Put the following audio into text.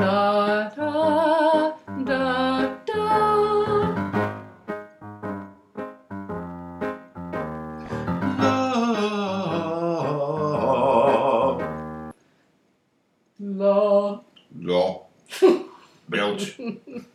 La. La. Belch.